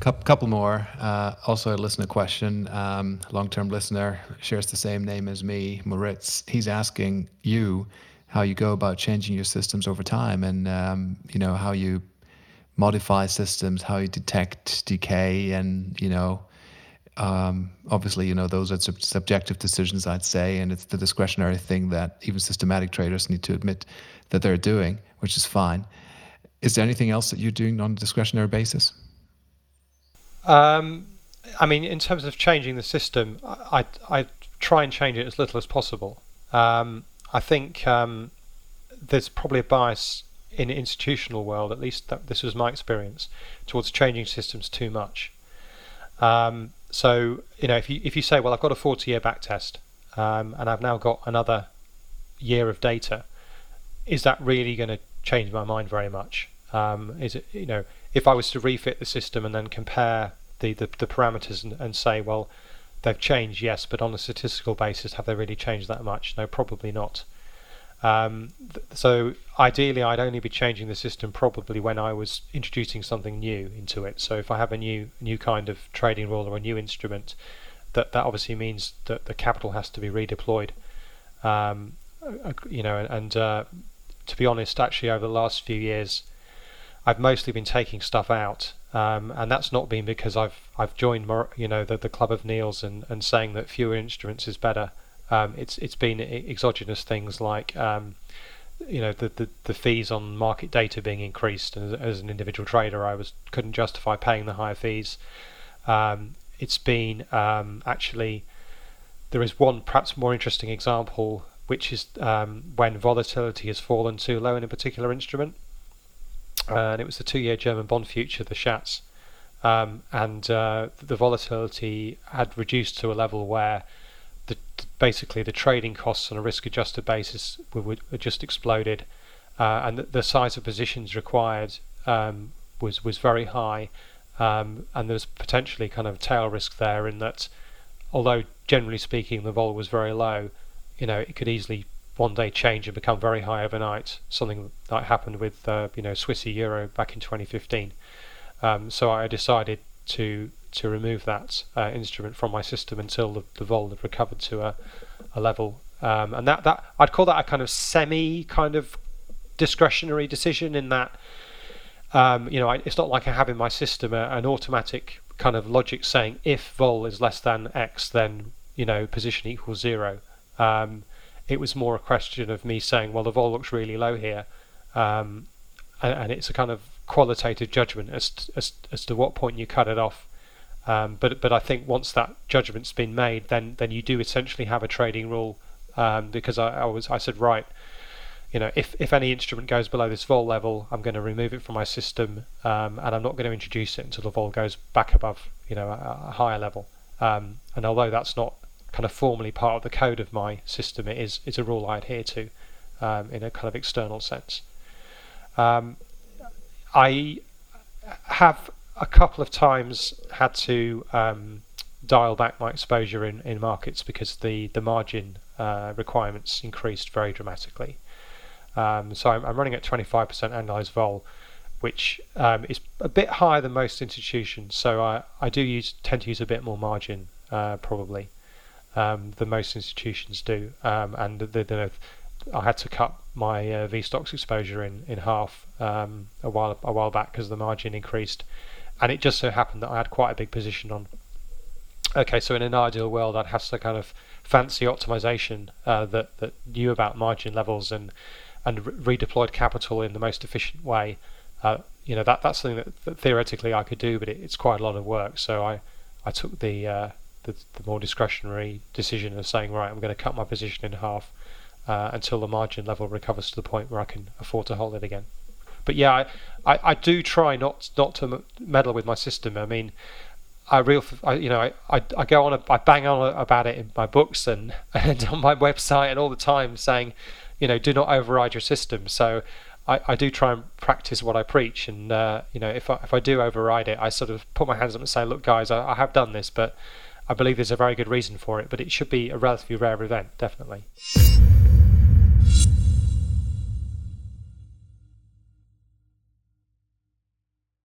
couple more. Uh, also, a listener question. Um, long-term listener shares the same name as me, Moritz. He's asking you how you go about changing your systems over time, and um, you know how you modify systems, how you detect decay, and you know, um, obviously, you know those are sub- subjective decisions, I'd say, and it's the discretionary thing that even systematic traders need to admit that they're doing, which is fine. Is there anything else that you're doing on a discretionary basis? Um, I mean, in terms of changing the system, I, I, I try and change it as little as possible. Um, I think um, there's probably a bias in the institutional world, at least that, this was my experience, towards changing systems too much. Um, so you know, if you if you say, well, I've got a 40-year backtest, um, and I've now got another year of data, is that really going to change my mind very much? Um, is it you know, if I was to refit the system and then compare the, the, the parameters and, and say, well, they've changed, yes, but on a statistical basis, have they really changed that much? No, probably not. Um, th- so ideally, I'd only be changing the system probably when I was introducing something new into it. So if I have a new new kind of trading rule or a new instrument, that that obviously means that the capital has to be redeployed. Um, you know, and uh, to be honest, actually over the last few years, I've mostly been taking stuff out, um, and that's not been because I've I've joined more, you know the, the club of Niels and, and saying that fewer instruments is better. Um, it's it's been exogenous things like um, you know the, the, the fees on market data being increased, as, as, an individual trader, I was couldn't justify paying the higher fees. Um, it's been um, actually there is one perhaps more interesting example, which is um, when volatility has fallen too low in a particular instrument and it was the two-year German bond future, the Schatz, um, and uh, the volatility had reduced to a level where the, basically the trading costs on a risk-adjusted basis were, were just exploded, uh, and the, the, size of positions required um, was was very high, um, and there was potentially kind of tail risk there in that, although generally speaking the vol was very low, you know it could easily one day change and become very high overnight. Something that happened with uh, you know Swissy Euro back in 2015. Um, so I decided to to remove that uh, instrument from my system until the, the vol had recovered to a, a level. Um, and that, that I'd call that a kind of semi kind of discretionary decision in that um, you know I, it's not like I have in my system a, an automatic kind of logic saying if vol is less than x then you know position equals zero. Um, it was more a question of me saying, well, the vol looks really low here, um, and, and, it's a kind of qualitative judgment as to, as, as to what point you cut it off. Um, but but I think once that judgment's been made, then then you do essentially have a trading rule um, because I, I, was I said right, you know if if any instrument goes below this vol level, I'm going to remove it from my system, um, and I'm not going to introduce it until the vol goes back above you know a, a higher level. Um, and although that's not kind of formally part of the code of my system. It is it's a rule I adhere to um, in a kind of external sense. Um, I have a couple of times had to um, dial back my exposure in, in markets because the the margin uh, requirements increased very dramatically. Um, so I'm, I'm, running at 25% annualized vol, which um, is a bit higher than most institutions. So I, I do use tend to use a bit more margin uh, probably um, than most institutions do. Um, and the, the, I had to cut my uh, stocks exposure in in half um, a while a while back because the margin increased, and it just so happened that I had quite a big position on. Okay, so in an ideal world, I'd have some kind of fancy optimization uh, that that knew about margin levels and and re- redeployed capital in the most efficient way. Uh, you know that that's something that, that, theoretically I could do, but it, it's quite a lot of work. So I I took the uh, the, the more discretionary decision of saying, right, I'm going to cut my position in half uh, until the margin level recovers to the point where I can afford to hold it again. But yeah, I, I, I do try not not to meddle with my system. I mean, I real, I, you know, I, I, I go on, a, I bang on about it in my books and, and on my website and all the time saying, you know, do not override your system. So I, I do try and practice what I preach. And, uh, you know, if I, if I do override it, I sort of put my hands up and say, look, guys, I, I have done this, but I believe there's a very good reason for it, but it should be a relatively rare event, definitely.